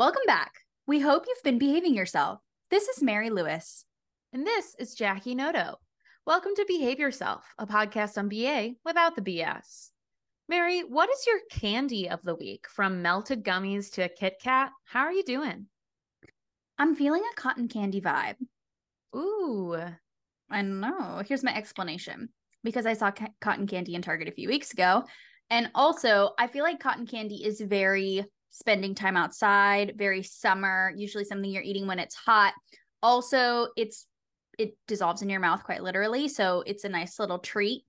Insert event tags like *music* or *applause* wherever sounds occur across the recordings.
Welcome back. We hope you've been behaving yourself. This is Mary Lewis. And this is Jackie Noto. Welcome to Behave Yourself, a podcast on BA without the BS. Mary, what is your candy of the week from melted gummies to a Kit Kat? How are you doing? I'm feeling a cotton candy vibe. Ooh. I know. Here's my explanation because I saw ca- cotton candy in Target a few weeks ago. And also, I feel like cotton candy is very spending time outside, very summer, usually something you're eating when it's hot. Also, it's it dissolves in your mouth quite literally, so it's a nice little treat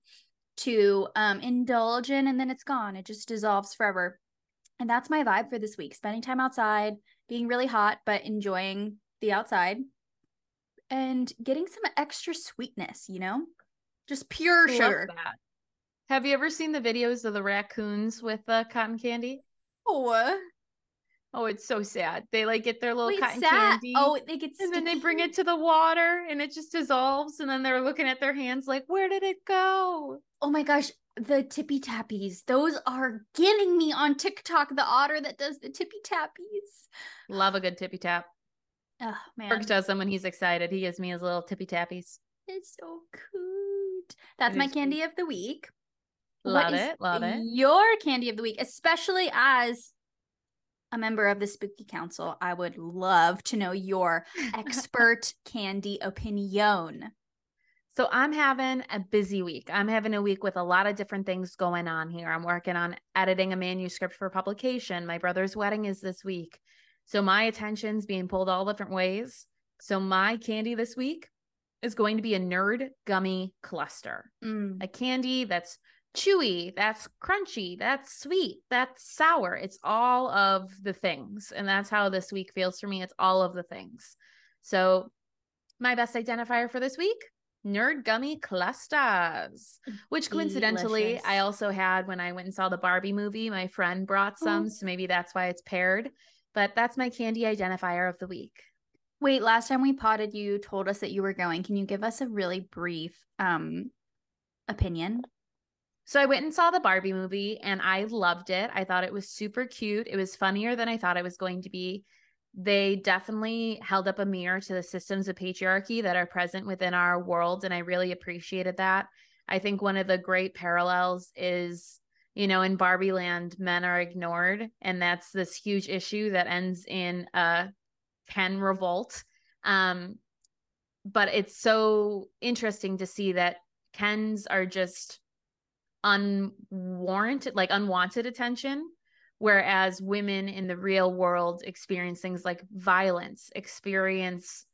to um indulge in and then it's gone. It just dissolves forever. And that's my vibe for this week. Spending time outside, being really hot but enjoying the outside and getting some extra sweetness, you know? Just pure Love sugar. Have you ever seen the videos of the raccoons with the cotton candy? Oh, Oh, it's so sad. They like get their little wait, cotton sad. candy. Oh, they get and then they bring it to the water and it just dissolves. And then they're looking at their hands like, where did it go? Oh my gosh, the tippy tappies. Those are getting me on TikTok. The otter that does the tippy tappies. Love a good tippy tap. Oh man, Brooks does them when he's excited. He gives me his little tippy tappies. it's so cute. That's It my candy cute. of the week. Love What is it. Love it. Your candy of the week, especially as a member of the Spooky Council, I would love to know your *laughs* expert candy opinion. So I'm having a busy week. I'm having a week with a lot of different things going on here. I'm working on editing a manuscript for publication. My brother's wedding is this week. So my attention's being pulled all different ways. So my candy this week is going to be a nerd gummy cluster. Mm. A candy that's chewy, that's crunchy, that's sweet, that's sour. It's all of the things. And that's how this week feels for me. It's all of the things. So my best identifier for this week nerd gummy clusters which coincidentally Delicious. i also had when i went and saw the barbie movie my friend brought some Oh. so maybe that's why it's paired but that's my candy identifier of the week Wait, last time we potted, you told us that you were going. Can you give us a really brief um opinion? So i went and saw the barbie movie and i loved it. I thought it was super cute. It was funnier than i thought it was going to be. They definitely held up a mirror to the systems of patriarchy that are present within our world and i really appreciated that. I think one of the great parallels is you know in barbie land men are ignored and that's this huge issue that ends in a ken revolt. Um but it's so interesting to see that kens are just unwarranted like unwanted attention whereas women in the real world experience things like violence experience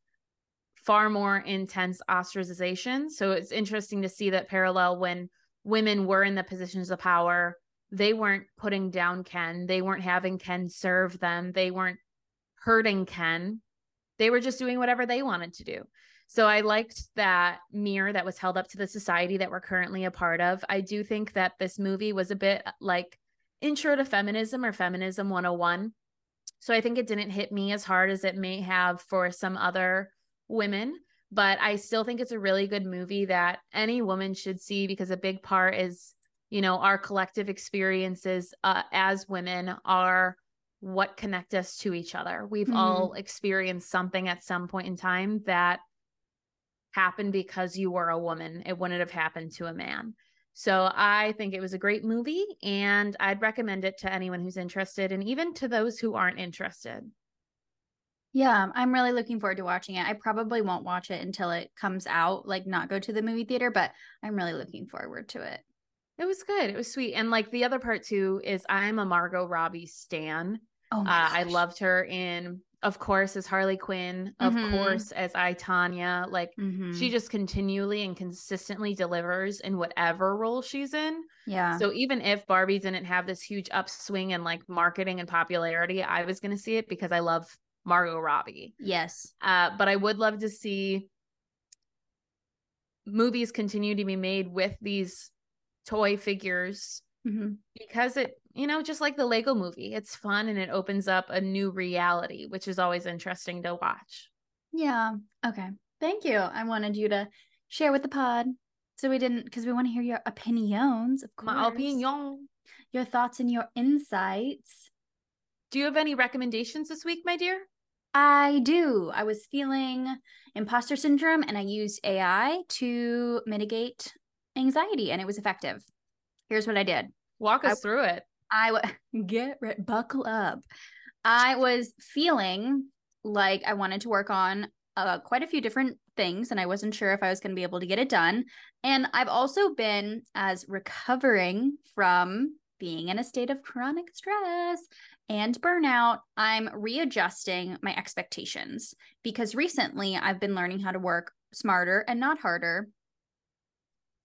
far more intense ostracization. So it's interesting to see that parallel when women were in the positions of power they weren't putting down ken they weren't having ken serve them they weren't hurting ken. They were just doing whatever they wanted to do so I liked that mirror that was held up to the society that we're currently a part of. I do think that this movie was a bit like intro to feminism or feminism 101. So I think it didn't hit me as hard as it may have for some other women, but I still think it's a really good movie that any woman should see because a big part is, you know, our collective experiences uh, as women are what connect us to each other. We've Mhm. all experienced something at some point in time that happened because you were a woman. It wouldn't have happened to a man. So I think it was a great movie and I'd recommend it to anyone who's interested and even to those who aren't interested. Yeah, I'm really looking forward to watching it. I probably won't watch it until it comes out, like not go to the movie theater, but I'm really looking forward to it. It was good. It was sweet. And like the other part too is I'm a Margot Robbie stan. Oh Uh, I loved her in, of course, as Harley Quinn, of Mhm. course, as I Tonya. Like Mhm. she just continually and consistently delivers in whatever role she's in. yeah. So even if Barbie didn't have this huge upswing in like marketing and popularity, I was going to see it because I love Margot Robbie. yes. Uh, but I would love to see movies continue to be made with these toy figures hmm because it, you know, just like the Lego movie, it's fun and it opens up a new reality, which is always interesting to watch. Yeah. Okay. Thank you. I wanted you to share with the pod. So we didn't because we want to hear your opinions, of course. My opinion. Your thoughts and your insights. Do you have any recommendations this week, my dear? I do. I was feeling imposter syndrome and I used AI to mitigate anxiety and it was effective. Here's what I did. Walk us I, through it. I w- *laughs* get re- buckle up. I was feeling like I wanted to work on uh, quite a few different things and I wasn't sure if I was going to be able to get it done. And I've also been as recovering from being in a state of chronic stress and burnout, I'm readjusting my expectations because recently I've been learning how to work smarter and not harder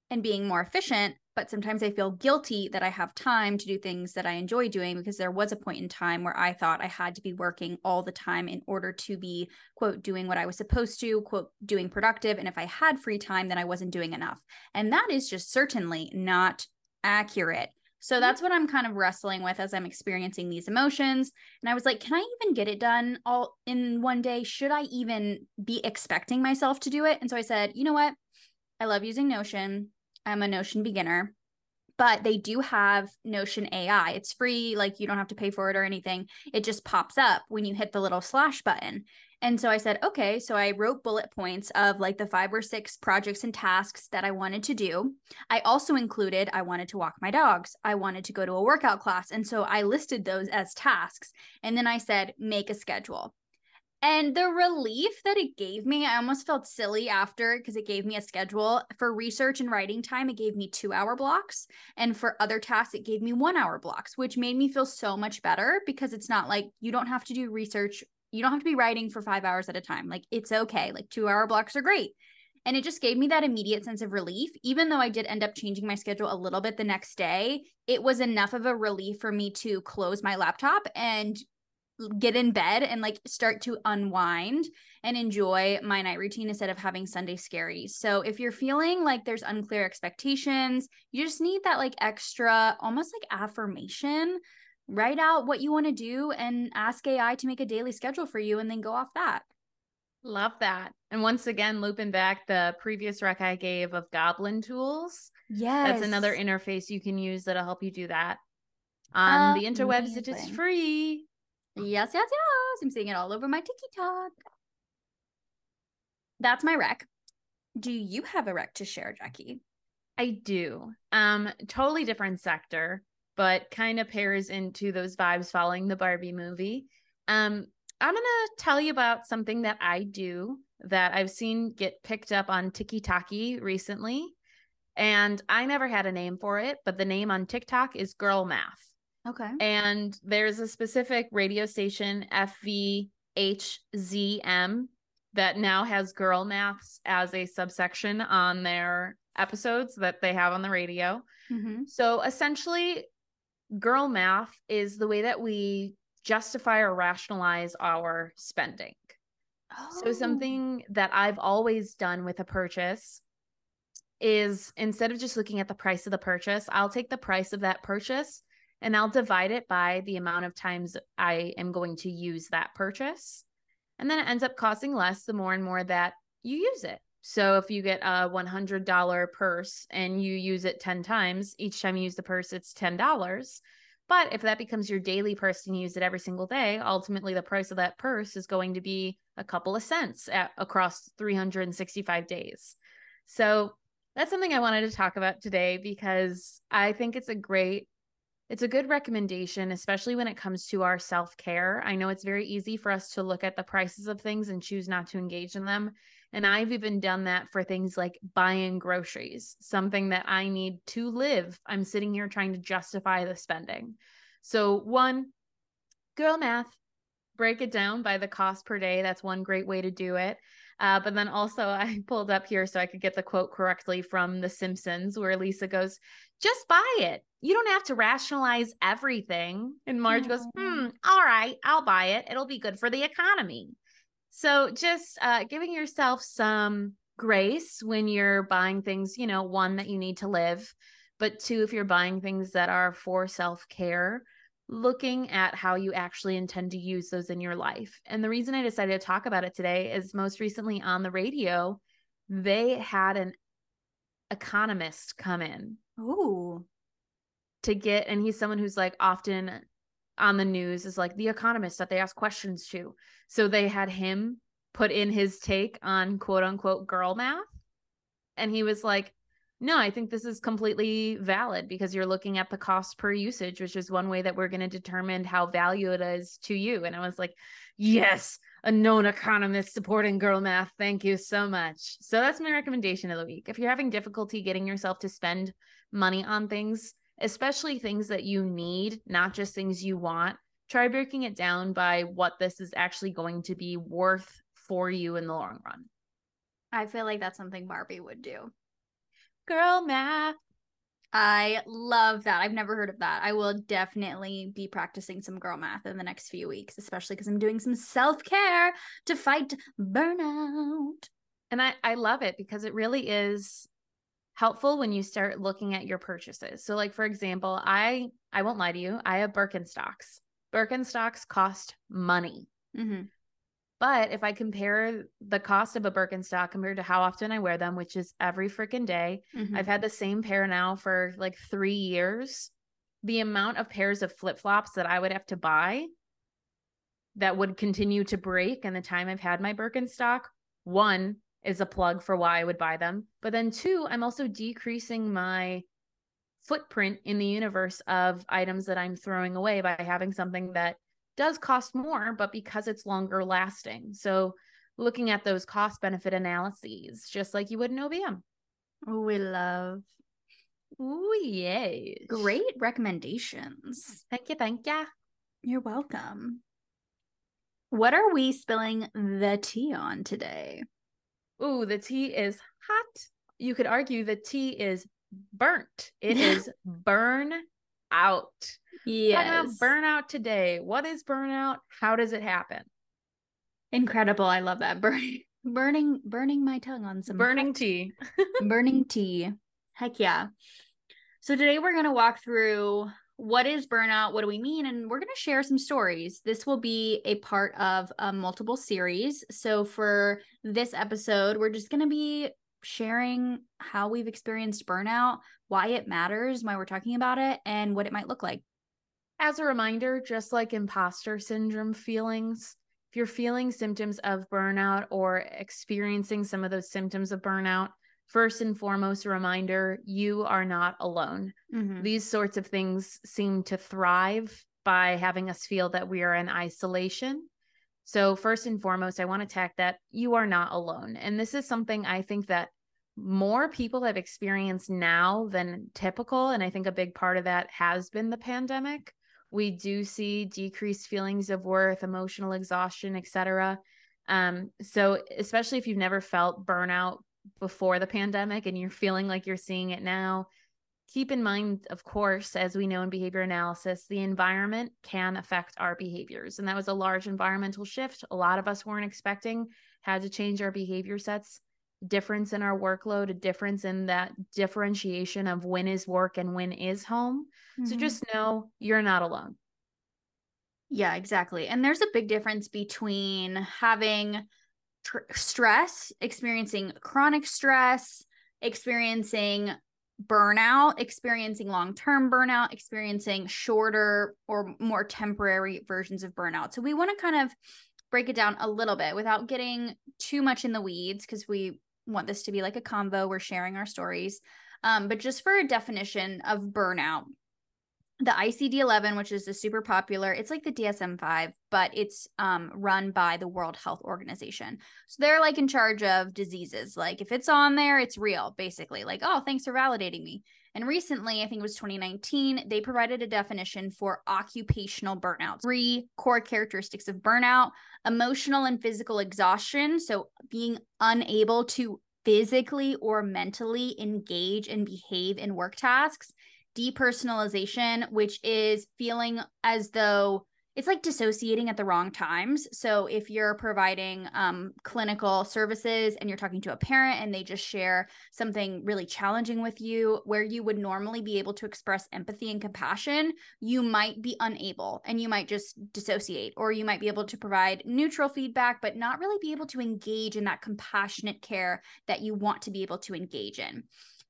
and being more efficient. But sometimes I feel guilty that I have time to do things that I enjoy doing because there was a point in time where I thought I had to be working all the time in order to be, quote, doing what I was supposed to, quote, doing productive. And if I had free time, then I wasn't doing enough. And that is just certainly not accurate. So mm-hmm. that's what I'm kind of wrestling with as I'm experiencing these emotions. And I was like, can I even get it done all in one day? Should I even be expecting myself to do it? And so I said, you know what? I love using Notion. I'm a Notion beginner, but they do have Notion AI. It's free, like you don't have to pay for it or anything. It just pops up when you hit the little slash button. And so I said, okay. So I wrote bullet points of like the five or six projects and tasks that I wanted to do. I also included, I wanted to walk my dogs, I wanted to go to a workout class. And so I listed those as tasks. And then I said, make a schedule. And the relief that it gave me, I almost felt silly after because it gave me a schedule. For research and writing time, it gave me two hour blocks. And for other tasks, it gave me one hour blocks, which made me feel so much better because it's not like you don't have to do research you don't have to be writing for five hours at a time. Like it's okay. Like two hour blocks are great. And it just gave me that immediate sense of relief. Even though I did end up changing my schedule a little bit the next day, it was enough of a relief for me to close my laptop and get in bed and like start to unwind and enjoy my night routine instead of having Sunday scaries. So if you're feeling like there's unclear expectations, you just need that like extra almost like affirmation write out what you want to do and ask AI to make a daily schedule for you and then go off that. Love that. And once again, looping back the previous rec I gave of Goblin Tools. Yes. That's another interface you can use that'll help you do that. On the interwebs, it is free. Yes, yes, yes. I'm seeing it all over my TikTok. That's my rec. Do you have a rec to share, Jackie? I do. Um, totally different sector but kind of pairs into those vibes following the Barbie movie. Um, I'm to tell you about something that I do that I've seen get picked up on TikTok recently. And I never had a name for it, but the name on TikTok is Girl Math. Okay. And there's a specific radio station, FVHZM, that now has Girl Maths as a subsection on their episodes that they have on the radio. Mm-hmm. So essentially, girl math is the way that we justify or rationalize our spending. Oh. So something that I've always done with a purchase is instead of just looking at the price of the purchase, I'll take the price of that purchase and I'll divide it by the amount of times I am going to use that purchase. And then it ends up costing less the more and more that you use it. So if you get a $100 purse and you use it 10 times, each time you use the purse, it's $10. But if that becomes your daily purse and you use it every single day, ultimately the price of that purse is going to be a couple of cents at, across 365 days. So that's something I wanted to talk about today because I think it's a great it's a good recommendation, especially when it comes to our self care. I know it's very easy for us to look at the prices of things and choose not to engage in them. And I've even done that for things like buying groceries, something that I need to live. I'm sitting here trying to justify the spending. So, one, girl math, break it down by the cost per day. That's one great way to do it. Uh, but then also, *laughs* I pulled up here so I could get the quote correctly from The Simpsons, where Lisa goes, Just buy it. You don't have to rationalize everything. And Marge goes, Hmm, all right, I'll buy it. It'll be good for the economy. So just uh, giving yourself some grace when you're buying things, you know, one that you need to live, but two, if you're buying things that are for self care, looking at how you actually intend to use those in your life. And the reason I decided to talk about it today is most recently on the radio, they had an economist come in. Oh. To get, and he's someone who's like often on the news is like the economist that they ask questions to. So they had him put in his take on quote unquote girl math. And he was like, no, I think this is completely valid because you're looking at the cost per usage, which is one way that we're going to determine how value it is to you. And I was like, yes, a known economist supporting girl math. Thank you so much. So that's my recommendation of the week. If you're having difficulty getting yourself to spend money on things, especially things that you need, not just things you want, try breaking it down by what this is actually going to be worth for you in the long run. I feel like that's something Barbie would do. Girl math. I love that. I've never heard of that. I will definitely be practicing some girl math in the next few weeks, especially because I'm doing some self care to fight burnout. And I, I love it because it really is helpful when you start looking at your purchases. So, like for example, I I won't lie to you, I have Birkenstocks. Birkenstocks cost money. Mm-hmm. But if I compare the cost of a Birkenstock compared to how often I wear them, which is every freaking day, mm-hmm. I've had the same pair now for like three years. The amount of pairs of flip flops that I would have to buy that would continue to break in the time I've had my Birkenstock, one is a plug for why I would buy them. But then two, I'm also decreasing my footprint in the universe of items that I'm throwing away by having something that does cost more, but because it's longer lasting. So looking at those cost benefit analyses, just like you would in OBM. We love. Oh, yes. Great recommendations. Thank you. Thank you. You're welcome. What are we spilling the tea on today? Ooh, the tea is hot. You could argue the tea is burnt. It *laughs* is burn out. Yes. burnout today. What is burnout? How does it happen? Incredible. I love that. Burning *laughs* burning burning my tongue on some burning *laughs* tea. burning *laughs* tea. Heck yeah. So today we're going to walk through what is burnout, what do we mean, and we're going to share some stories. This will be a part of a multiple series. So for this episode, we're just going to be sharing how we've experienced burnout, why it matters, why we're talking about it, and what it might look like. As a reminder, just like imposter syndrome feelings, if you're feeling symptoms of burnout or experiencing some of those symptoms of burnout, first and foremost, a reminder you are not alone. Mm-hmm. These sorts of things seem to thrive by having us feel that we are in isolation. So, first and foremost, I want to tack that you are not alone. And this is something I think that more people have experienced now than typical. And I think a big part of that has been the pandemic. We do see decreased feelings of worth, emotional exhaustion, etc. Um, so, especially if you've never felt burnout before the pandemic and you're feeling like you're seeing it now, keep in mind, of course, as we know in behavior analysis, the environment can affect our behaviors. And that was a large environmental shift. A lot of us weren't expecting, had to change our behavior sets difference in our workload, a difference in that differentiation of when is work and when is home. Mm-hmm. So just know you're not alone. Yeah, exactly. And there's a big difference between having tr- stress, experiencing chronic stress, experiencing burnout, experiencing long term burnout, experiencing shorter or more temporary versions of burnout. So we want to kind of break it down a little bit without getting too much in the weeds because we want this to be like a convo. We're sharing our stories. Um, but just for a definition of burnout, the ICD 11, which is a super popular, it's like the DSM 5, but it's um, run by the World Health Organization. So they're like in charge of diseases. Like if it's on there, it's real, basically. Like, oh, thanks for validating me. And recently, I think it was 2019, they provided a definition for occupational burnout. Three core characteristics of burnout emotional and physical exhaustion. So being unable to physically or mentally engage and behave in work tasks. Depersonalization, which is feeling as though it's like dissociating at the wrong times. So if you're providing um, clinical services and you're talking to a parent and they just share something really challenging with you, where you would normally be able to express empathy and compassion, you might be unable and you might just dissociate, or you might be able to provide neutral feedback, but not really be able to engage in that compassionate care that you want to be able to engage in.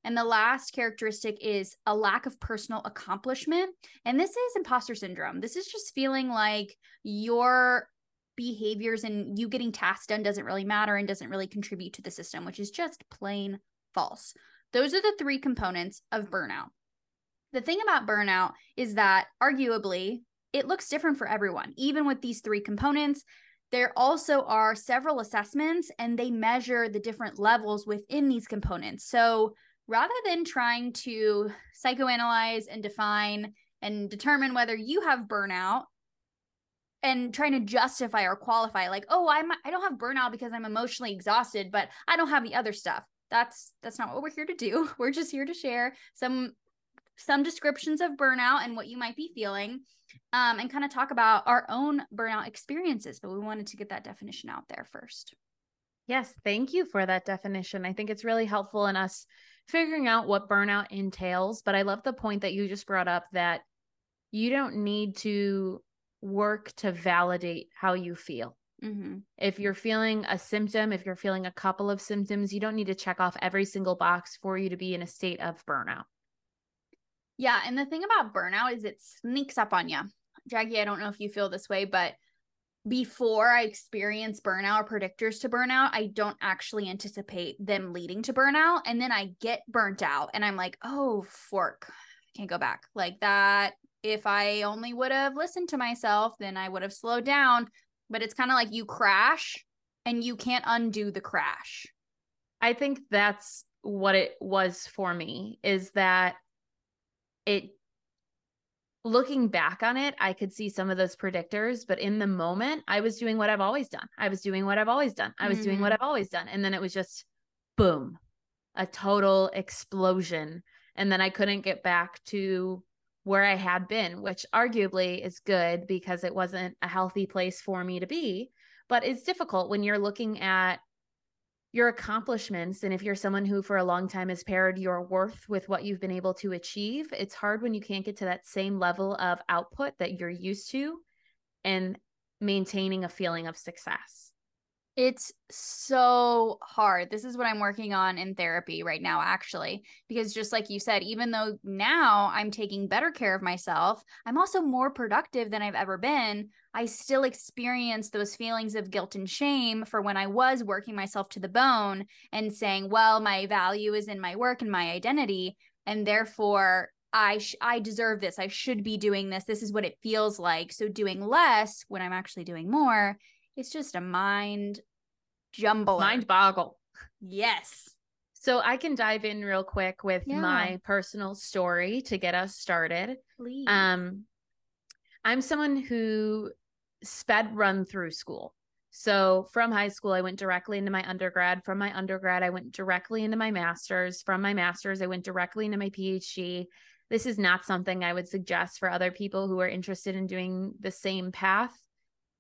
And the last characteristic is a lack of personal accomplishment. And this is imposter syndrome. This is just feeling like your behaviors and you getting tasks done doesn't really matter and doesn't really contribute to the system, which is just plain false. Those are the three components of burnout. The thing about burnout is that arguably it looks different for everyone. Even with these three components, there also are several assessments and they measure the different levels within these components. So rather than trying to psychoanalyze and define and determine whether you have burnout and trying to justify or qualify like oh i'm i don't have burnout because i'm emotionally exhausted but i don't have the other stuff. That's that's not what we're here to do. *laughs* We're just here to share some some descriptions of burnout and what you might be feeling um, and kind of talk about our own burnout experiences but we wanted to get that definition out there first. Yes thank you for that definition. I think it's really helpful in us figuring out what burnout entails but i love the point that you just brought up that you don't need to work to validate how you feel Mm-hmm. If you're feeling a symptom, if you're feeling a couple of symptoms, you don't need to check off every single box for you to be in a state of burnout. Yeah. And the thing about burnout is it sneaks up on you. Jackie, I don't know if you feel this way, but before I experience burnout or predictors to burnout, I don't actually anticipate them leading to burnout. And then I get burnt out and I'm like, oh, fork, can't go back. Like that. If I only would have listened to myself, then I would have slowed down but it's kind of like you crash and you can't undo the crash. I think that's what it was for me is that it looking back on it, I could see some of those predictors, but in the moment, I was doing what I've always done. I was doing what I've always done. I was mm-hmm. doing what mm-hmm. I've always done. And then it was just boom, a total explosion. And then I couldn't get back to where I had been, which arguably is good because it wasn't a healthy place for me to be. But it's difficult when you're looking at your accomplishments. And if you're someone who for a long time has paired your worth with what you've been able to achieve, it's hard when you can't get to that same level of output that you're used to and maintaining a feeling of success. It's so hard. This is what I'm working on in therapy right now, actually, because just like you said, even though now I'm taking better care of myself, I'm also more productive than I've ever been. I still experience those feelings of guilt and shame for when I was working myself to the bone and saying, well, my value is in my work and my identity. And therefore, I sh- I deserve this. I should be doing this. This is what it feels like. So doing less when I'm actually doing more it's just a mind jumble. Mind boggle. Yes. So I can dive in real quick with yeah. my personal story to get us started. Please. Um I'm someone who sped run through school. So from high school, I went directly into my undergrad. From my undergrad, I went directly into my master's. From my master's, I went directly into my PhD. This is not something I would suggest for other people who are interested in doing the same path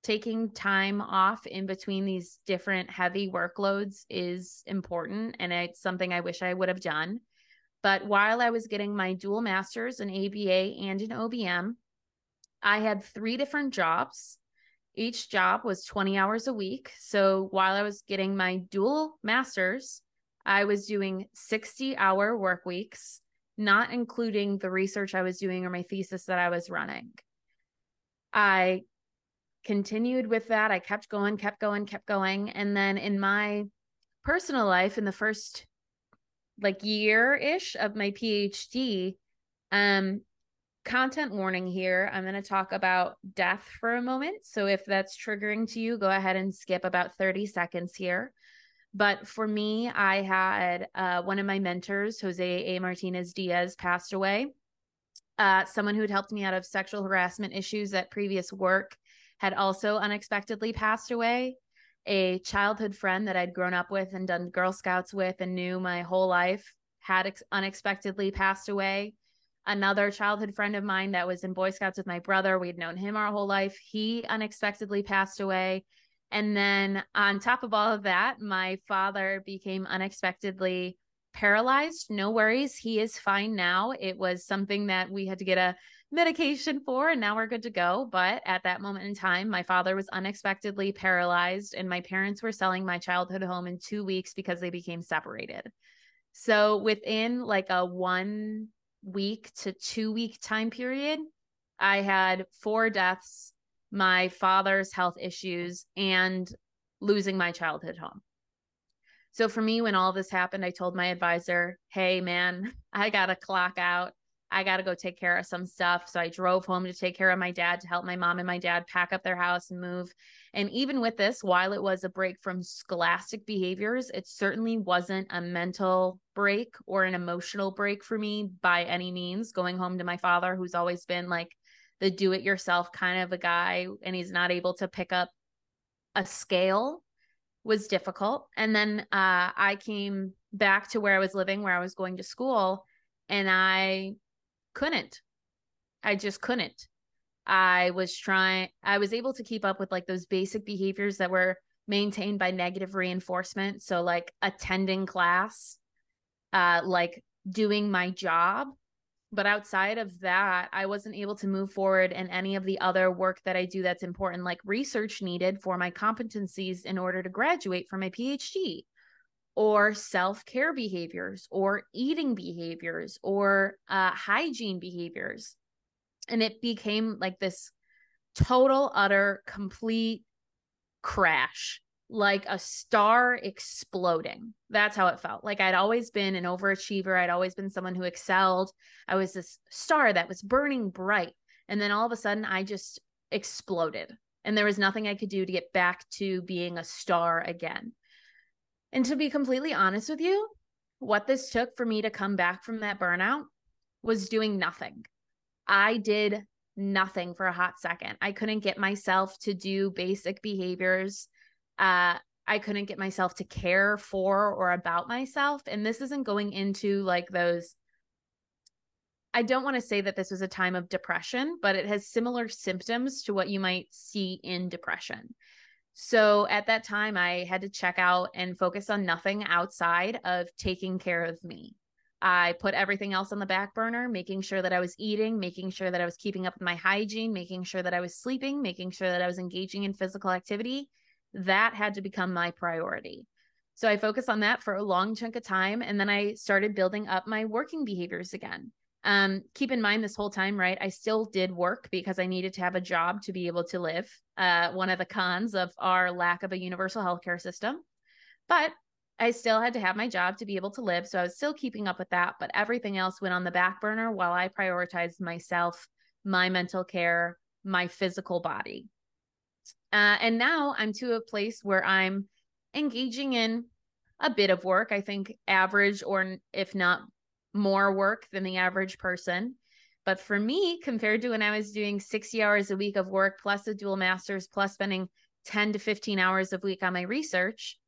taking time off in between these different heavy workloads is important and it's something I wish I would have done. But while I was getting my dual masters in ABA and in OBM, I had three different jobs. Each job was 20 hours a week. So while I was getting my dual masters, I was doing 60 hour work weeks, not including the research I was doing or my thesis that I was running. I continued with that. I kept going, kept going, kept going. And then in my personal life, in the first like year ish of my PhD, um, content warning here. I'm going to talk about death for a moment. So if that's triggering to you, go ahead and skip about 30 seconds here. But for me, I had uh, one of my mentors, Jose A. Martinez Diaz, passed away. Uh, someone who had helped me out of sexual harassment issues at previous work had also unexpectedly passed away. A childhood friend that I'd grown up with and done Girl Scouts with and knew my whole life had ex- unexpectedly passed away. Another childhood friend of mine that was in Boy Scouts with my brother, we'd known him our whole life. He unexpectedly passed away. And then on top of all of that, my father became unexpectedly paralyzed. No worries. He is fine now. It was something that we had to get a medication for and now we're good to go but at that moment in time my father was unexpectedly paralyzed and my parents were selling my childhood home in 2 weeks because they became separated So within like a one week to two week time period, I had four deaths, my father's health issues, and losing my childhood home. So for me, when all this happened, I told my advisor, hey, man, *laughs* I got to clock out. I got to go take care of some stuff. So I drove home to take care of my dad to help my mom and my dad pack up their house and move. And even with this, while it was a break from scholastic behaviors, it certainly wasn't a mental break or an emotional break for me by any means. Going home to my father, who's always been like the do it yourself kind of a guy, and he's not able to pick up a scale was difficult. And then uh, I came back to where I was living, where I was going to school, and I couldn't. I just couldn't. I was trying, I was able to keep up with like those basic behaviors that were maintained by negative reinforcement. So, like attending class, uh, like doing my job, but outside of that i wasn't able to move forward in any of the other work that i do that's important like research needed for my competencies in order to graduate from my phd or self-care behaviors or eating behaviors or uh, hygiene behaviors and it became like this total utter complete crash like a star exploding. That's how it felt. Like I'd always been an overachiever. I'd always been someone who excelled. I was this star that was burning bright. And then all of a sudden, I just exploded. And there was nothing I could do to get back to being a star again. And to be completely honest with you, what this took for me to come back from that burnout was doing nothing. I did nothing for a hot second. I couldn't get myself to do basic behaviors uh, I couldn't get myself to care for or about myself. And this isn't going into like those. I don't want to say that this was a time of depression, but it has similar symptoms to what you might see in depression. So at that time, I had to check out and focus on nothing outside of taking care of me. I put everything else on the back burner, making sure that I was eating, making sure that I was keeping up with my hygiene, making sure that I was sleeping, making sure that I was engaging in physical activity that had to become my priority. So I focused on that for a long chunk of time. And then I started building up my working behaviors again. Um, keep in mind this whole time, right? I still did work because I needed to have a job to be able to live. Uh, one of the cons of our lack of a universal healthcare system. But I still had to have my job to be able to live. So I was still keeping up with that. But everything else went on the back burner while I prioritized myself, my mental care, my physical body. Uh, and now I'm to a place where I'm engaging in a bit of work. I think average, or if not more work than the average person. But for me, compared to when I was doing 60 hours a week of work, plus a dual master's, plus spending 10 to 15 hours a week on my research,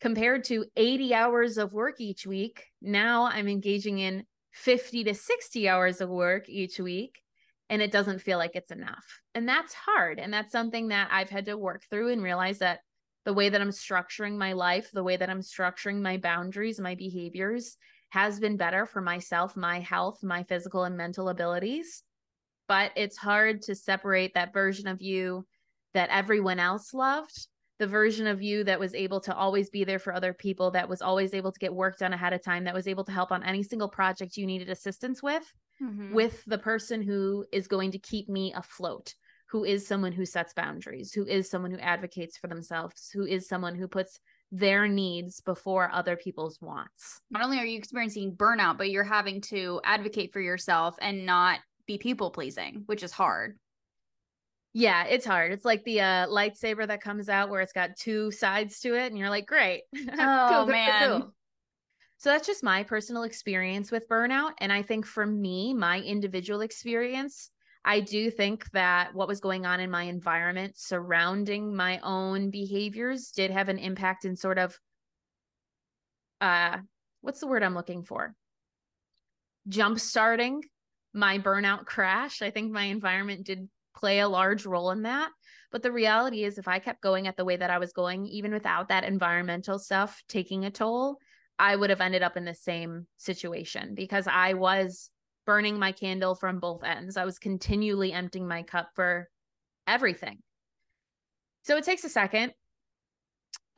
compared to 80 hours of work each week, now I'm engaging in 50 to 60 hours of work each week and it doesn't feel like it's enough. And that's hard. And that's something that I've had to work through and realize that the way that I'm structuring my life, the way that I'm structuring my boundaries, my behaviors has been better for myself, my health, my physical and mental abilities. But it's hard to separate that version of you that everyone else loved, the version of you that was able to always be there for other people, that was always able to get work done ahead of time, that was able to help on any single project you needed assistance with mm-hmm. with the person who is going to keep me afloat, who is someone who sets boundaries, who is someone who advocates for themselves, who is someone who puts their needs before other people's wants. Not only are you experiencing burnout, but you're having to advocate for yourself and not be people pleasing, which is hard. Yeah, it's hard. It's like the uh, lightsaber that comes out where it's got two sides to it, and you're like, great. *laughs* Oh cool, man. Cool. So that's just my personal experience with burnout. And I think for me, my individual experience, I do think that what was going on in my environment surrounding my own behaviors did have an impact in sort of uh what's the word I'm looking for? Jump starting my burnout crash. I think my environment did play a large role in that. But the reality is if I kept going at the way that I was going even without that environmental stuff taking a toll, I would have ended up in the same situation because I was burning my candle from both ends. I was continually emptying my cup for everything. So it takes a second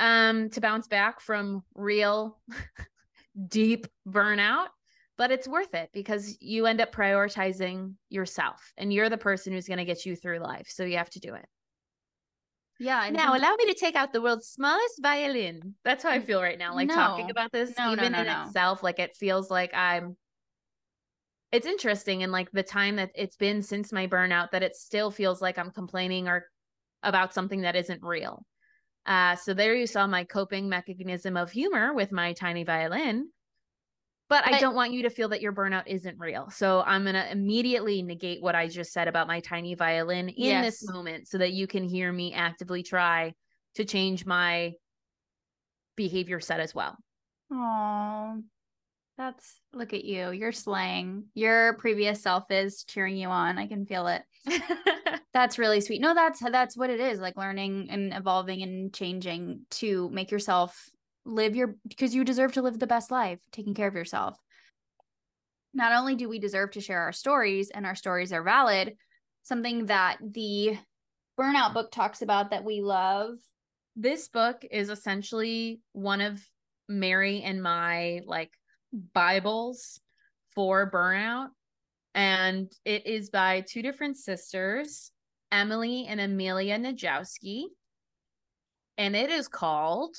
um to bounce back from real *laughs* deep burnout, but it's worth it because you end up prioritizing yourself and you're the person who's going to get you through life. So you have to do it. Yeah. Now, allow me to take out the world's smallest violin. That's how I feel right now. Like No. talking about this, No, even no, in itself, like it feels like I'm. It's interesting, and like the time that it's been since my burnout, that it still feels like I'm complaining or about something that isn't real. Uh, so there you saw my coping mechanism of humor with my tiny violin. But I don't want you to feel that your burnout isn't real. So I'm going to immediately negate what I just said about my tiny violin in this moment so that you can hear me actively try to change my behavior set as well. Oh, that's look at you. You're slaying. Your previous self is cheering you on. I can feel it. *laughs* That's really sweet. No, that's that's what it is. Like learning and evolving and changing to make yourself live your because you deserve to live the best life, taking care of yourself. Not only do we deserve to share our stories and our stories are valid, something that the burnout book talks about that we love. this book is essentially one of Mary and my like Bibles for burnout. And it is by two different sisters, Emily and Amelia Nagoski. And it is called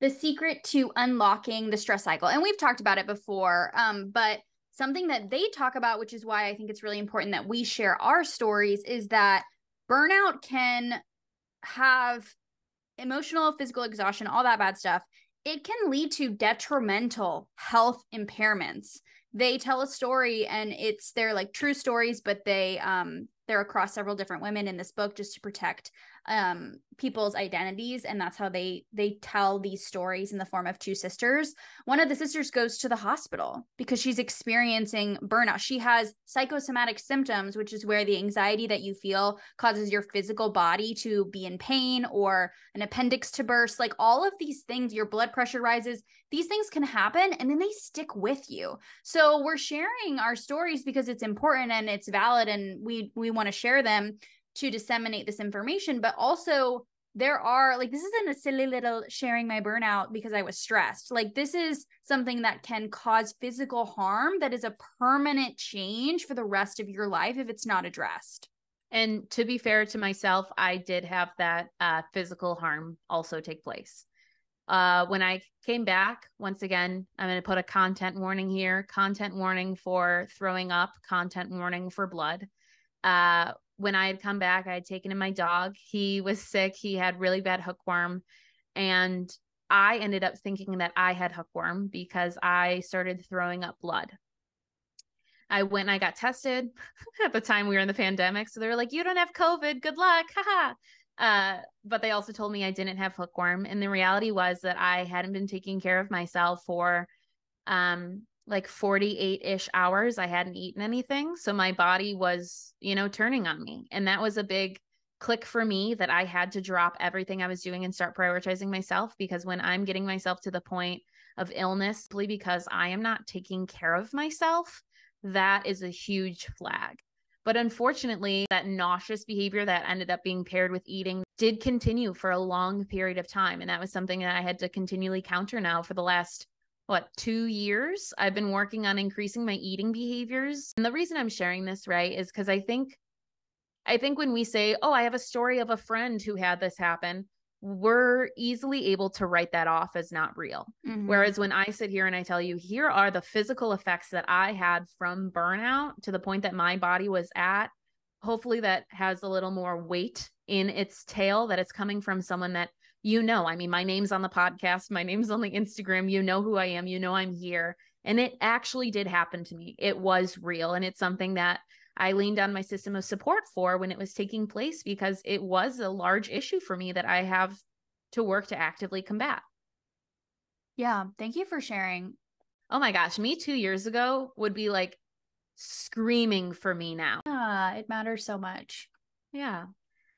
the secret to unlocking the stress cycle and we've talked about it before um but something that they talk about which is why i think it's really important that we share our stories is that burnout can have emotional physical exhaustion all that bad stuff it can lead to detrimental health impairments. They tell a story and it's they're like true stories but they um they're across several different women in this book just to protect um people's identities and that's how they they tell these stories in the form of two sisters. One of the sisters goes to the hospital because she's experiencing burnout. She has psychosomatic symptoms which is where the anxiety that you feel causes your physical body to be in pain or an appendix to burst. Like all of these things your blood pressure rises these things can happen and then they stick with you. So we're sharing our stories because it's important and it's valid and we we want to share them to disseminate this information but also there are like this isn't a silly little sharing my burnout because i was stressed like this is something that can cause physical harm that is a permanent change for the rest of your life if it's not addressed And to be fair to myself, I did have that uh, physical harm also take place. Uh, when I came back, once again, I'm going to put a content warning here content warning for throwing up, content warning for blood. Uh, when I had come back, I had taken in my dog. He was sick, he had really bad hookworm. And I ended up thinking that I had hookworm because I started throwing up blood. I went and I got tested *laughs* at the time we were in the pandemic. So they were like, you don't have COVID. Good luck. *laughs* Haha. Uh, but they also told me I didn't have hookworm. And the reality was that I hadn't been taking care of myself for um like 48 ish hours. I hadn't eaten anything. So my body was, you know, turning on me. And that was a big click for me that I had to drop everything I was doing and start prioritizing myself because when I'm getting myself to the point of illness simply because I am not taking care of myself, that is a huge flag. But unfortunately, that nauseous behavior that ended up being paired with eating did continue for a long period of time. And that was something that I had to continually counter now for the last, what, two years? I've been working on increasing my eating behaviors. And the reason I'm sharing this, right, is because I think. I think when we say, oh, I have a story of a friend who had this happen, we're easily able to write that off as not real. Mm-hmm. Whereas when I sit here and I tell you, here are the physical effects that I had from burnout to the point that my body was at, hopefully that has a little more weight in its tail that it's coming from someone that you know. I mean, my name's on the podcast, my name's on the Instagram, you know who I am, you know I'm here. And it actually did happen to me. It was real. And it's something that I leaned on my system of support for when it was taking place because it was a large issue for me that I have to work to actively combat. yeah thank you for sharing Oh my gosh, me two years ago would be like screaming for me now. ah it matters so much Yeah.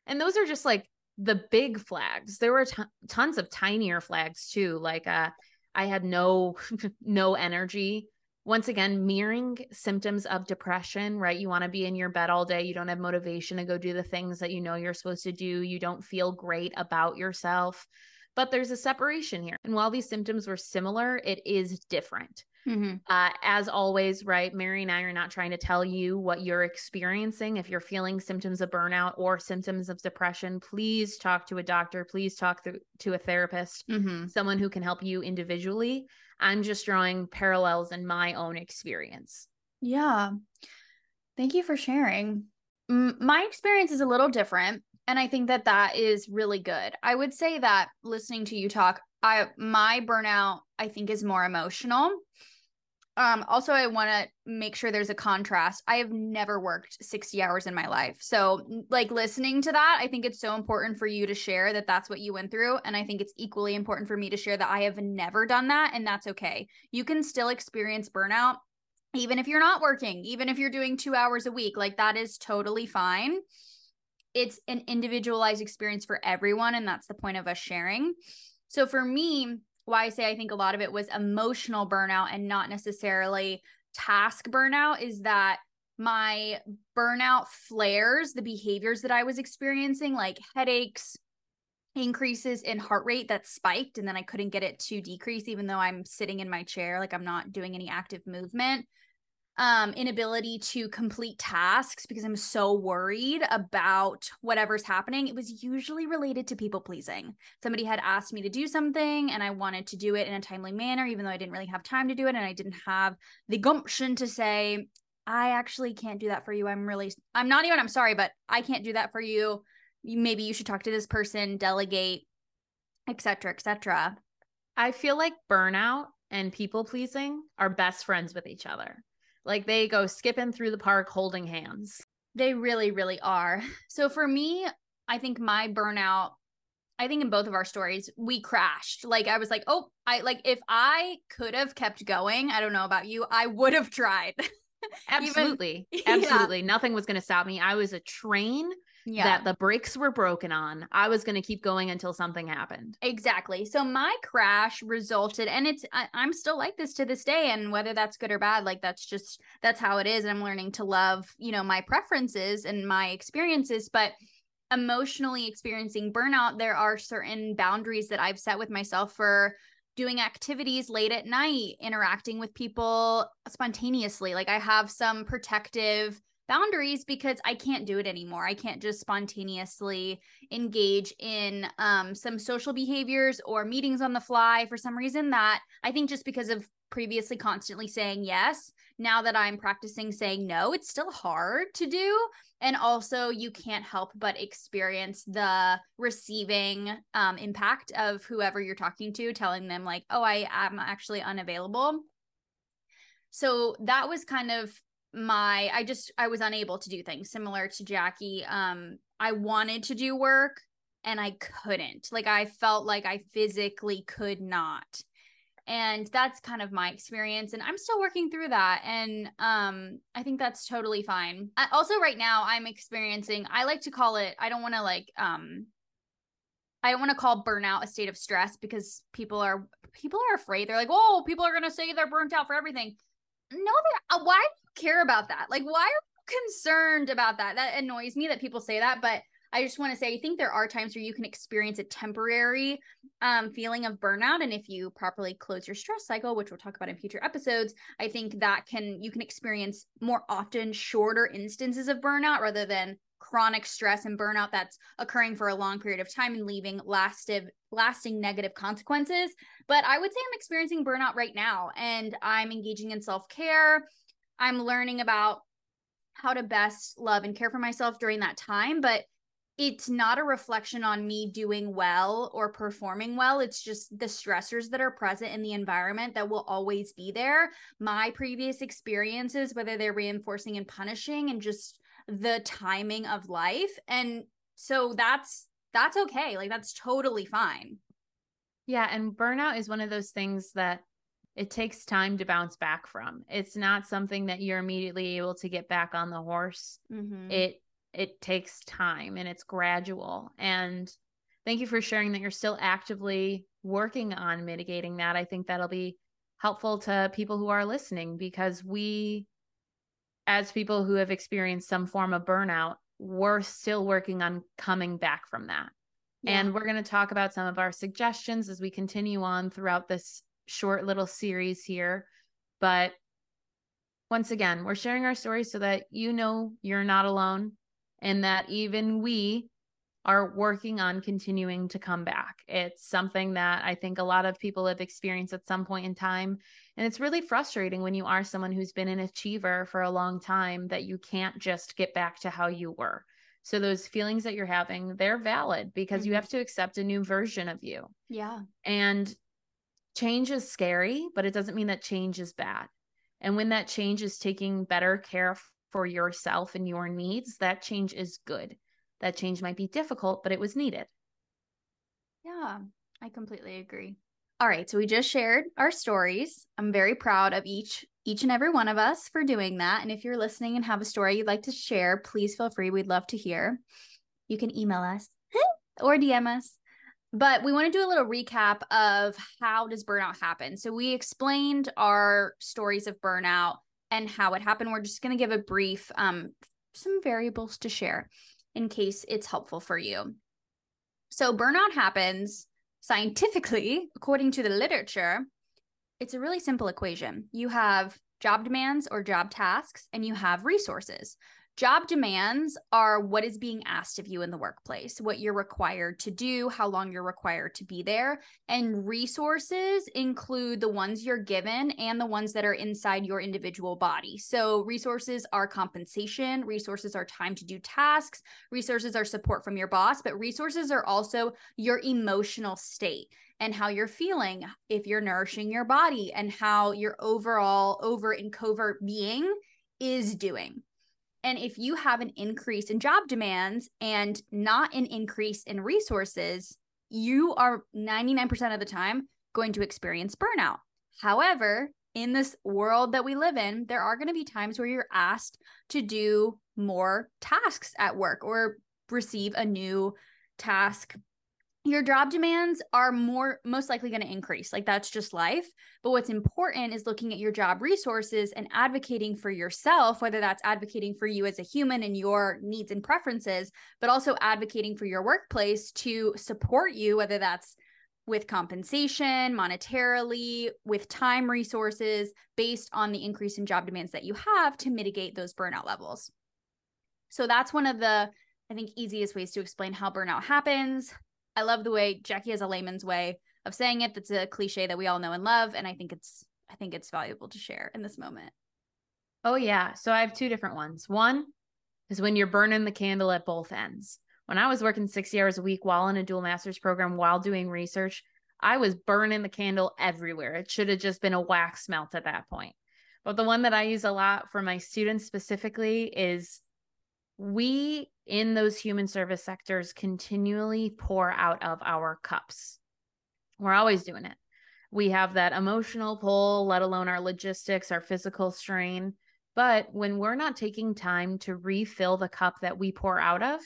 And those are just like the big flags. There were t- tons of tinier flags too. Like uh I had no *laughs* no energy. Once again, mirroring symptoms of depression, right? You want to be in your bed all day. You don't have motivation to go do the things that you know you're supposed to do. You don't feel great about yourself. but there's a separation here. And while these symptoms were similar, it is different. Mm-hmm. Uh, as always, right? Mary and I are not trying to tell you what you're experiencing. If you're feeling symptoms of burnout or symptoms of depression, please talk to a doctor. Please talk to, to a therapist, Mm-hmm. someone who can help you individually. I'm just drawing parallels in my own experience. Yeah. Thank you for sharing. Mm, My experience is a little different, and I think that that is really good. I would say that listening to you talk, I my burnout I think is more emotional. Um also I want to make sure there's a contrast. I have never worked 60 hours in my life. So like listening to that, I think it's so important for you to share that that's what you went through and I think it's equally important for me to share that I have never done that and that's okay. You can still experience burnout even if you're not working, even if you're doing two hours a week, like that is totally fine. It's an individualized experience for everyone. And that's the point of us sharing. So for me, why I say I think a lot of it was emotional burnout and not necessarily task burnout is that my burnout flares, the behaviors that I was experiencing, like headaches, increases in heart rate that spiked, and then I couldn't get it to decrease, even though I'm sitting in my chair, like I'm not doing any active movement um inability to complete tasks because i'm so worried about whatever's happening it was usually related to people pleasing. Somebody had asked me to do something and i wanted to do it in a timely manner even though i didn't really have time to do it and i didn't have the gumption to say i actually can't do that for you. I'm really i'm not even i'm sorry but i can't do that for you. Maybe you should talk to this person delegate etc etc I feel like burnout and people pleasing are best friends with each other. Like they go skipping through the park holding hands. They really, really are. *laughs* So for me, I think my burnout, I think in both of our stories, we crashed. Like I was like, oh, I like if I could have kept going, I don't know about you, I would have tried. *laughs* Even- Absolutely. *laughs* Yeah. Absolutely. Nothing was going to stop me. I was a train yeah. that the brakes were broken on. I was going to keep going until something happened. Exactly. So my crash resulted, and it's I, I'm still like this to this day, and whether that's good or bad, like that's just that's how it is. And I'm learning to love, you know, my preferences and my experiences, but emotionally experiencing burnout, there are certain boundaries that I've set with myself for doing activities late at night, interacting with people spontaneously. Like I have some protective boundaries because I can't do it anymore. I can't just spontaneously engage in um, some social behaviors or meetings on the fly for some reason that I think just because of previously constantly saying yes, now that I'm practicing saying no, it's still hard to do. And also, you can't help but experience the receiving um, impact of whoever you're talking to, telling them, like, oh, I am actually unavailable. So that was kind of my i just i was unable to do things similar to jackie. Um i wanted to do work and i couldn't. Like i felt like i physically could not. And that's kind of my experience and i'm still working through that and um i think that's totally fine. I, also right now i'm experiencing i like to call it i don't want to like um i don't want to call burnout a state of stress because people are people are afraid. They're like oh people are going to say they're burnt out for everything. No they're uh, why care about that like why are you concerned about that that annoys me that people say that but I just want to say I think there are times where you can experience a temporary um, feeling of burnout, and if you properly close your stress cycle, which we'll talk about in future episodes, I think that can you can experience more often shorter instances of burnout rather than chronic stress and burnout that's occurring for a long period of time and leaving lastive lasting negative consequences. But I would say I'm experiencing burnout right now, and I'm engaging in self care. I'm learning about how to best love and care for myself during that time, but it's not a reflection on me doing well or performing well. It's just the stressors that are present in the environment that will always be there. My previous experiences, whether they're reinforcing and punishing, and just the timing of life. And so that's that's okay. Like that's totally fine. Yeah. And burnout is one of those things that it takes time to bounce back from. It's not something that you're immediately able to get back on the horse. Mm-hmm. It it takes time and it's gradual. And thank you for sharing that you're still actively working on mitigating that. I think that'll be helpful to people who are listening because we as people who have experienced some form of burnout, we're still working on coming back from that. Yeah. And we're going to talk about some of our suggestions as we continue on throughout this short little series here. But once again, we're sharing our stories so that you know you're not alone and that even we are working on continuing to come back. It's something that I think a lot of people have experienced at some point in time. And it's really frustrating when you are someone who's been an achiever for a long time that you can't just get back to how you were. So those feelings that you're having, they're valid because mm-hmm. you have to accept a new version of you. Yeah. And change is scary, but it doesn't mean that change is bad. And when that change is taking better care for yourself and your needs, that change is good. That change might be difficult, but it was needed. Yeah, I completely agree. All right, so we just shared our stories. I'm very proud of each each and every one of us for doing that. And if you're listening and have a story you'd like to share, please feel free. We'd love to hear. You can email us *laughs* or DM us. But we want to do a little recap of how does burnout happen. So we explained our stories of burnout and how it happened. We're just going to give a brief um some variables to share in case it's helpful for you. So burnout happens scientifically, *laughs* according to the literature, it's a really simple equation. You have job demands or job tasks, and you have resources. Job demands are what is being asked of you in the workplace, what you're required to do, how long you're required to be there. And resources include the ones you're given and the ones that are inside your individual body. So, resources are compensation, resources are time to do tasks, resources are support from your boss, but resources are also your emotional state and how you're feeling, if you're nourishing your body, and how your overall overt and covert being is doing. And if you have an increase in job demands and not an increase in resources, you are 99% of the time going to experience burnout. However, in this world that we live in, there are going to be times where you're asked to do more tasks at work or receive a new task your job demands are more most likely going to increase like that's just life but what's important is looking at your job resources and advocating for yourself whether that's advocating for you as a human and your needs and preferences but also advocating for your workplace to support you whether that's with compensation monetarily with time resources based on the increase in job demands that you have to mitigate those burnout levels so that's one of the I think easiest ways to explain how burnout happens. I love the way Jackie has a layman's way of saying it. That's a cliche that we all know and love, and I think it's I think it's valuable to share in this moment. Oh yeah, so I have two different ones. One is when you're burning the candle at both ends. When I was working 60 hours a week while in a dual master's program while doing research, I was burning the candle everywhere. It should have just been a wax melt at that point. But the one that I use a lot for my students specifically is we in those human service sectors continually pour out of our cups. We're always doing it. We have that emotional pull, let alone our logistics, our physical strain. But when we're not taking time to refill the cup that we pour out of,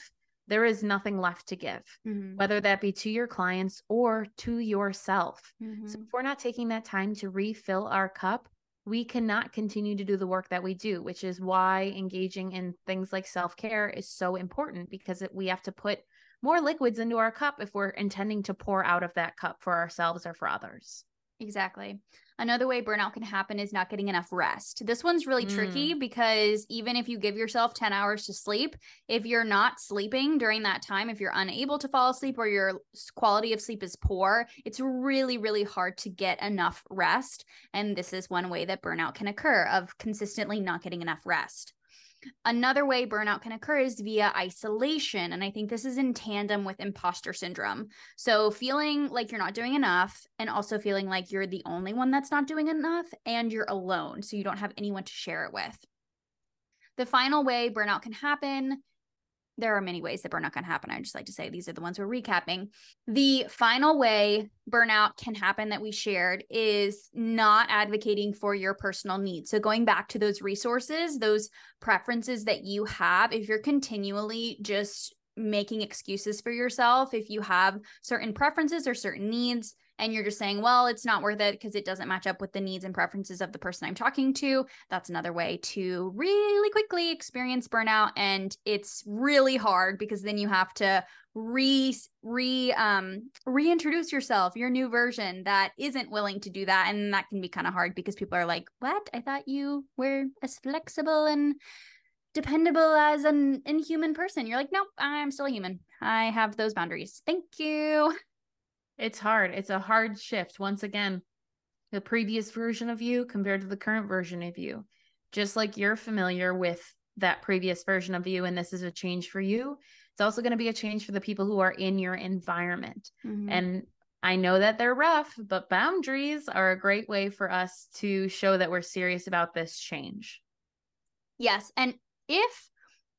there is nothing left to give, mm-hmm. whether that be to your clients or to yourself. Mm-hmm. So if we're not taking that time to refill our cup, we cannot continue to do the work that we do, which is why engaging in things like self care is so important because we have to put more liquids into our cup if we're intending to pour out of that cup for ourselves or for others. Exactly. Another way burnout can happen is not getting enough rest. This one's really mm. tricky because even if you give yourself 10 hours to sleep, if you're not sleeping during that time, if you're unable to fall asleep or your quality of sleep is poor, it's really, really hard to get enough rest. And this is one way that burnout can occur of consistently not getting enough rest. Another way burnout can occur is via isolation. And I think this is in tandem with imposter syndrome. So, feeling like you're not doing enough, and also feeling like you're the only one that's not doing enough, and you're alone. So, you don't have anyone to share it with. The final way burnout can happen there are many ways that burnout can happen. I just like to say these are the ones we're recapping. The final way burnout can happen that we shared is not advocating for your personal needs. So, going back to those resources, those preferences that you have, if you're continually just making excuses for yourself, if you have certain preferences or certain needs, and you're just saying, well, it's not worth it because it doesn't match up with the needs and preferences of the person I'm talking to, that's another way to really quickly experience burnout. And it's really hard because then you have to re re um reintroduce yourself your new version that isn't willing to do that and that can be kind of hard because people are like what? I thought you were as flexible and dependable as an inhuman person. You're like nope i'm still a human. I have those boundaries. Thank you it's hard it's a hard shift once again the previous version of you compared to the current version of you just like you're familiar with that previous version of you and this is a change for you it's also going to be a change for the people who are in your environment. Mm-hmm. And I know that they're rough, but boundaries are a great way for us to show that we're serious about this change. Yes. And if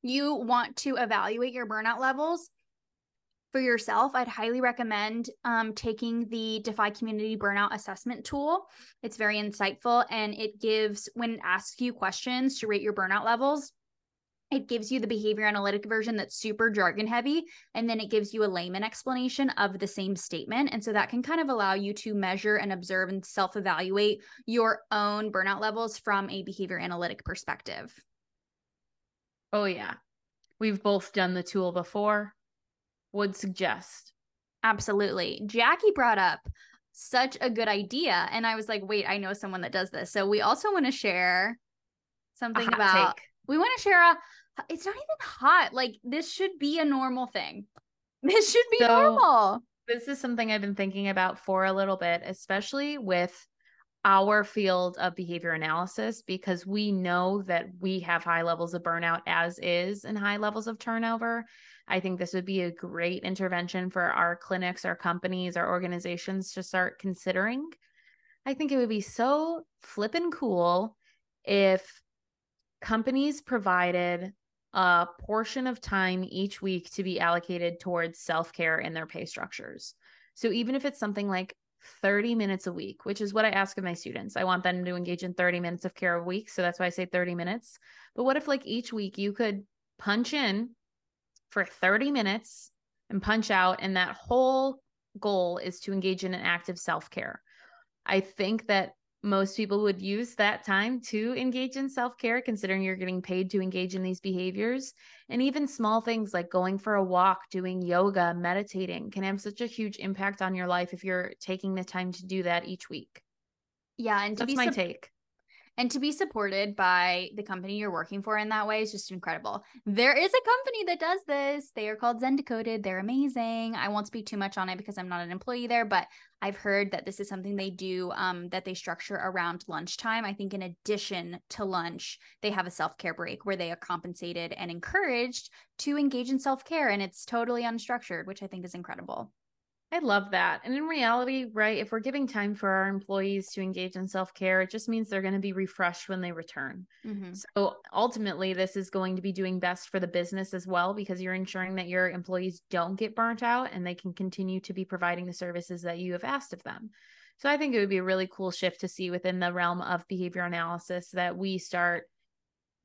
you want to evaluate your burnout levels for yourself, I'd highly recommend um, taking the Defy Community Burnout Assessment Tool. It's very insightful and it gives, when it asks you questions to rate your burnout levels, it gives you the behavior analytic version that's super jargon heavy and then it gives you a layman explanation of the same statement. And so that can kind of allow you to measure and observe and self evaluate your own burnout levels from a behavior analytic perspective. Oh yeah. We've both done the tool before would suggest absolutely jackie brought up such a good idea and i was like wait i know someone that does this so we also want to share something about take. we want to share a it's not even hot. Like this should be a normal thing. *laughs* This should be so, normal. This is something I've been thinking about for a little bit, especially with our field of behavior analysis, because we know that we have high levels of burnout as is and high levels of turnover. I think this would be a great intervention for our clinics, our companies, our organizations to start considering. I think it would be so flippin' cool if companies provided a portion of time each week to be allocated towards self care in their pay structures. So even if it's something like 30 minutes a week, which is what I ask of my students, I want them to engage in 30 minutes of care a week. So that's why I say 30 minutes. But what if, like, each week you could punch in for 30 minutes and punch out, and that whole goal is to engage in an active self care? I think that most people would use that time to engage in self care, considering you're getting paid to engage in these behaviors. And even small things like going for a walk, doing yoga, meditating can have such a huge impact on your life if you're taking the time to do that each week. Yeah. And that's my su- take and to be supported by the company you're working for in that way is just incredible. There is a company that does this. They are called Zen Decoded. They're amazing. I won't speak too much on it because I'm not an employee there, but I've heard that this is something they do um, that they structure around lunchtime. I think in addition to lunch, they have a self care break where they are compensated and encouraged to engage in self care, and it's totally unstructured, which I think is incredible. I love that. And in reality, right, if we're giving time for our employees to engage in self care, it just means they're going to be refreshed when they return. Mm-hmm. So ultimately, this is going to be doing best for the business as well because you're ensuring that your employees don't get burnt out and they can continue to be providing the services that you have asked of them. So I think it would be a really cool shift to see within the realm of behavior analysis that we start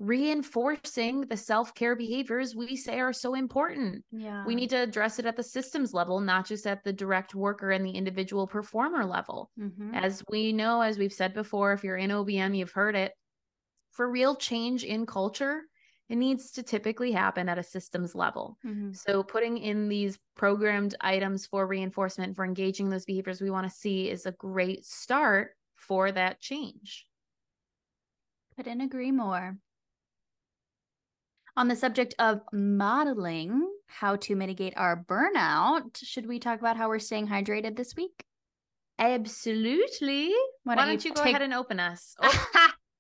reinforcing the self-care behaviors we say are so important. Yeah. We need to address it at the systems level, not just at the direct worker and the individual performer level. Mm-hmm. As we know, as we've said before, if you're in OBM, you've heard it. For real change in culture, it needs to typically happen at a systems level. Mm-hmm. So, putting in these programmed items for reinforcement, for engaging those behaviors we want to see, is a great start for that change. Couldn't agree more. On the subject of modeling how to mitigate our burnout, should we talk about how we're staying hydrated this week? Absolutely. Why, Why don't, you, go take... ahead and open us? *laughs*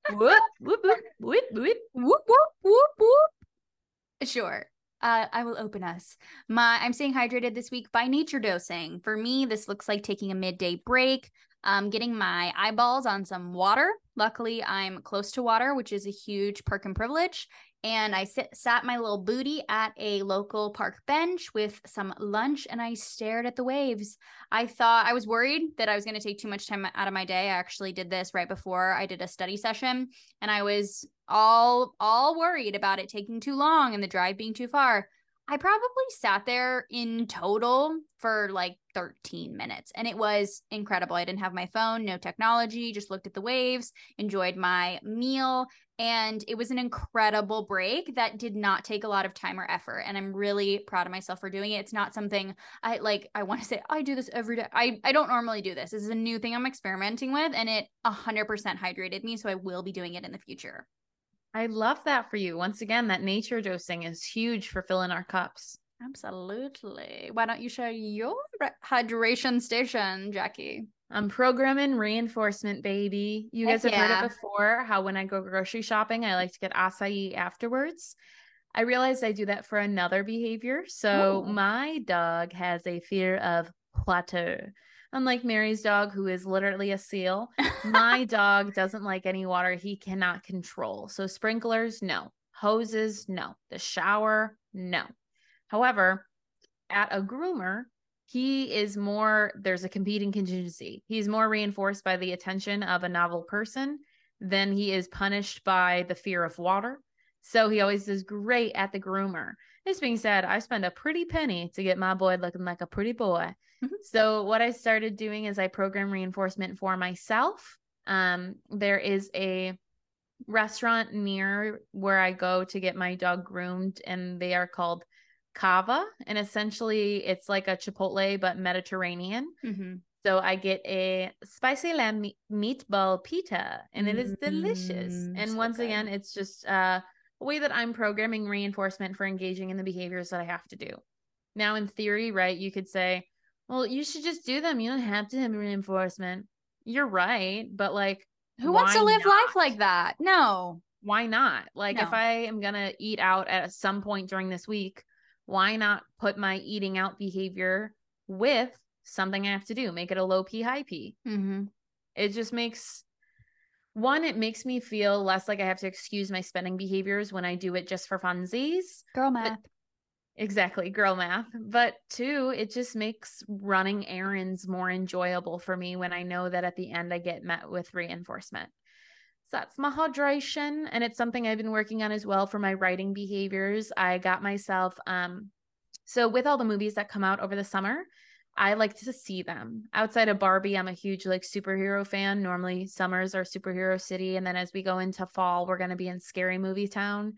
Oh. whoop, whoop, whoop, whoop, whoop, whoop, whoop, whoop. Sure. Uh, I will open us. My I'm staying hydrated this week by nature dosing. For me, this looks like taking a midday break, um, getting my eyeballs on some water. Luckily, I'm close to water, which is a huge perk and privilege and I sit, sat my little booty at a local park bench with some lunch and I stared at the waves. I thought I was worried that I was going to take too much time out of my day. I actually did this right before I did a study session and I was all all worried about it taking too long and the drive being too far. I probably sat there in total for like 13 minutes and it was incredible. I didn't have my phone, no technology, just looked at the waves, enjoyed my meal, and it was an incredible break that did not take a lot of time or effort. And I'm really proud of myself for doing it. It's not something I like, I want to say, I do this every day. I, I don't normally do this. This is a new thing I'm experimenting with, and it 100% hydrated me. So I will be doing it in the future. I love that for you. Once again, that nature dosing is huge for filling our cups. Absolutely. Why don't you share your hydration station, Jackie? I'm programming reinforcement, baby. You guys Heck have yeah. heard it before how when I go grocery shopping, I like to get acai afterwards. I realized I do that for another behavior. So Ooh. my dog has a fear of water. Unlike Mary's dog, who is literally a seal, *laughs* my dog doesn't like any water he cannot control. So sprinklers, no. Hoses, no. The shower, no. However, at a groomer, he is more, there's a competing contingency. He's more reinforced by the attention of a novel person than he is punished by the fear of water. So he always does great at the groomer. This being said, I spend a pretty penny to get my boy looking like a pretty boy. Mm-hmm. So what I started doing is I program reinforcement for myself. Um, there is a restaurant near where I go to get my dog groomed, and they are called Cava, and essentially it's like a Chipotle but Mediterranean. Mm-hmm. So I get a spicy lamb meatball pita, and it is delicious. Mm-hmm. And so once good. again, it's just uh, a way that I'm programming reinforcement for engaging in the behaviors that I have to do. Now, in theory, right, you could say, well, you should just do them. You don't have to have reinforcement. You're right. But like, who wants to live not? life like that? No. Why not? Like, no. if I am going to eat out at some point during this week, why not put my eating out behavior with something I have to do? Make it a low P, high P. Mm-hmm. It just makes one, it makes me feel less like I have to excuse my spending behaviors when I do it just for funsies. Girl math. But Exactly, girl math. But two, it just makes running errands more enjoyable for me when I know that at the end I get met with reinforcement. So that's my hydration. And it's something I've been working on as well for my writing behaviors. I got myself, um, so with all the movies that come out over the summer, I like to see them. Outside of Barbie, I'm a huge like superhero fan. Normally summers are superhero city. And then as we go into fall, we're gonna be in scary movie town.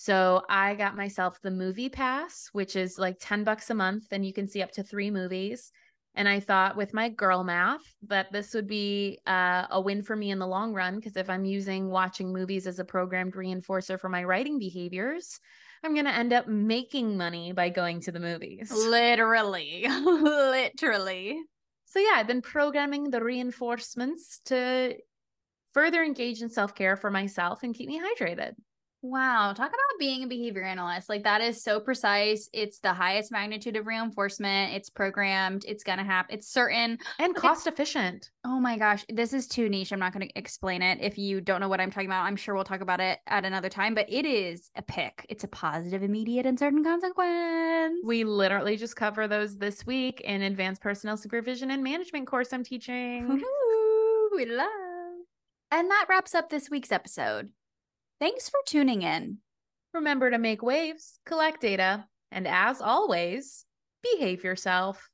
So I got myself the movie pass, which is like 10 bucks a month, and you can see up to three movies. And I thought with my girl math that this would be uh, a win for me in the long run. Because if I'm using watching movies as a programmed reinforcer for my writing behaviors, I'm going to end up making money by going to the movies. Literally. *laughs* Literally. So, yeah, I've been programming the reinforcements to further engage in self care for myself and keep me hydrated. Wow, talk about being a behavior analyst. Like that is so precise. It's the highest magnitude of reinforcement. It's programmed. It's going to happen. It's certain and cost efficient. Oh my gosh, this is too niche. I'm not going to explain it. If you don't know what I'm talking about, I'm sure we'll talk about it at another time, but it is a PIC. It's a positive, immediate, and certain consequence. We literally just cover those this week in advanced personnel supervision and management course I'm teaching. Ooh, we love. And that wraps up this week's episode. Thanks for tuning in. Remember to make waves, collect data, and as always, behave yourself.